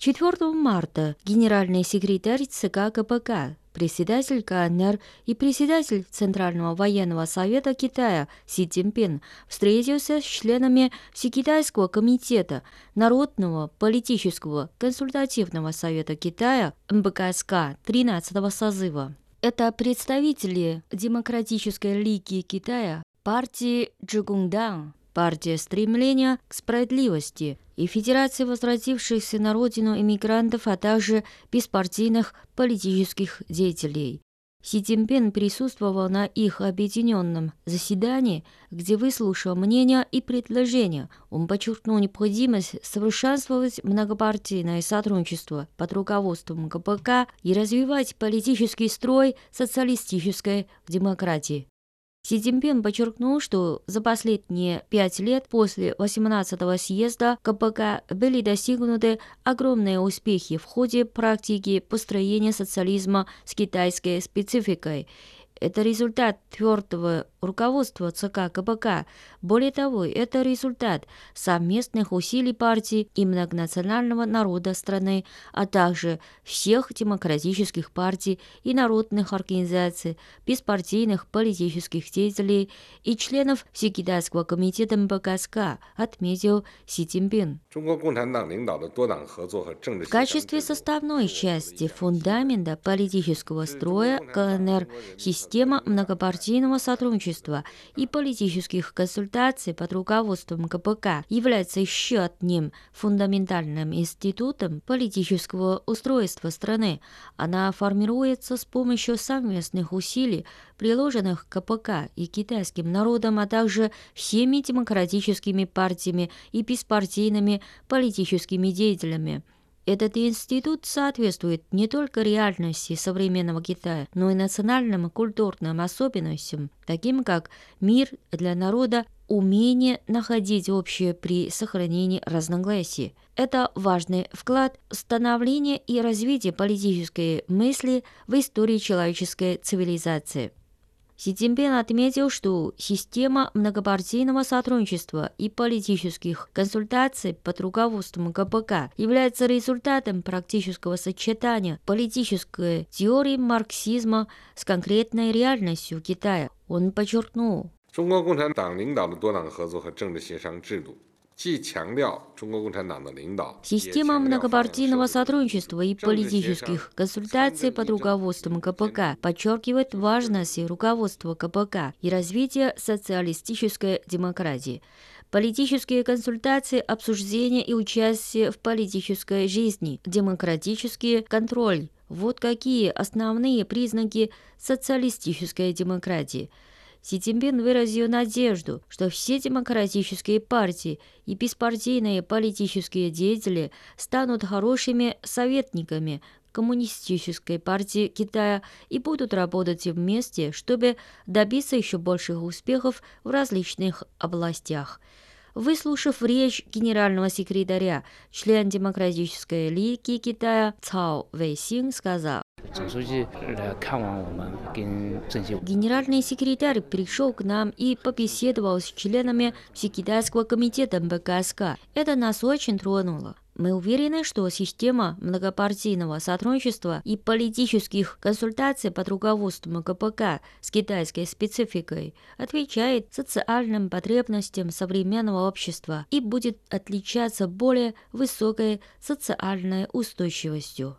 4 марта генеральный секретарь ЦК КПК председатель КНР и председатель Центрального военного совета Китая Си Цзиньпин встретился с членами Всекитайского комитета Народного политического консультативного совета Китая МБКСК 13 созыва. Это представители Демократической лиги Китая, партии Джигундан, партия стремления к справедливости и Федерации возвратившихся на родину иммигрантов, а также беспартийных политических деятелей. Си Цзиньпин присутствовал на их объединенном заседании, где выслушал мнения и предложения. Он подчеркнул необходимость совершенствовать многопартийное сотрудничество под руководством КПК и развивать политический строй социалистической демократии. Си Цзиньпин подчеркнул, что за последние пять лет после 18-го съезда КПК были достигнуты огромные успехи в ходе практики построения социализма с китайской спецификой – это результат твердого руководства ЦК КПК. Более того, это результат совместных усилий партии и многонационального народа страны, а также всех демократических партий и народных организаций, беспартийных политических деятелей и членов Всекитайского комитета МПКСК, отметил Си Цзиньпин. В качестве составной части фундамента политического строя КНР Система многопартийного сотрудничества и политических консультаций под руководством КПК является еще одним фундаментальным институтом политического устройства страны. Она формируется с помощью совместных усилий, приложенных КПК и китайским народом, а также всеми демократическими партиями и беспартийными политическими деятелями. Этот институт соответствует не только реальности современного Китая, но и национальным и культурным особенностям, таким как мир для народа, умение находить общее при сохранении разногласий. Это важный вклад в становление и развитие политической мысли в истории человеческой цивилизации. Си Цзиньпин отметил, что система многопартийного сотрудничества и политических консультаций под руководством КПК является результатом практического сочетания политической теории марксизма с конкретной реальностью Китая. Он подчеркнул, 中国共产党领导的多党合作和政治协商制度 Система многопартийного сотрудничества и политических консультаций под руководством КПК подчеркивает важность руководства КПК и развития социалистической демократии. Политические консультации, обсуждения и участие в политической жизни, демократический контроль – вот какие основные признаки социалистической демократии – Си Цзиньпин выразил надежду, что все демократические партии и беспартийные политические деятели станут хорошими советниками Коммунистической партии Китая и будут работать вместе, чтобы добиться еще больших успехов в различных областях. Выслушав речь генерального секретаря, член Демократической лиги Китая Цао Вэйсин сказал, Генеральный секретарь пришел к нам и побеседовал с членами Всекитайского комитета МБКСК. Это нас очень тронуло. Мы уверены, что система многопартийного сотрудничества и политических консультаций под руководством КПК с китайской спецификой отвечает социальным потребностям современного общества и будет отличаться более высокой социальной устойчивостью.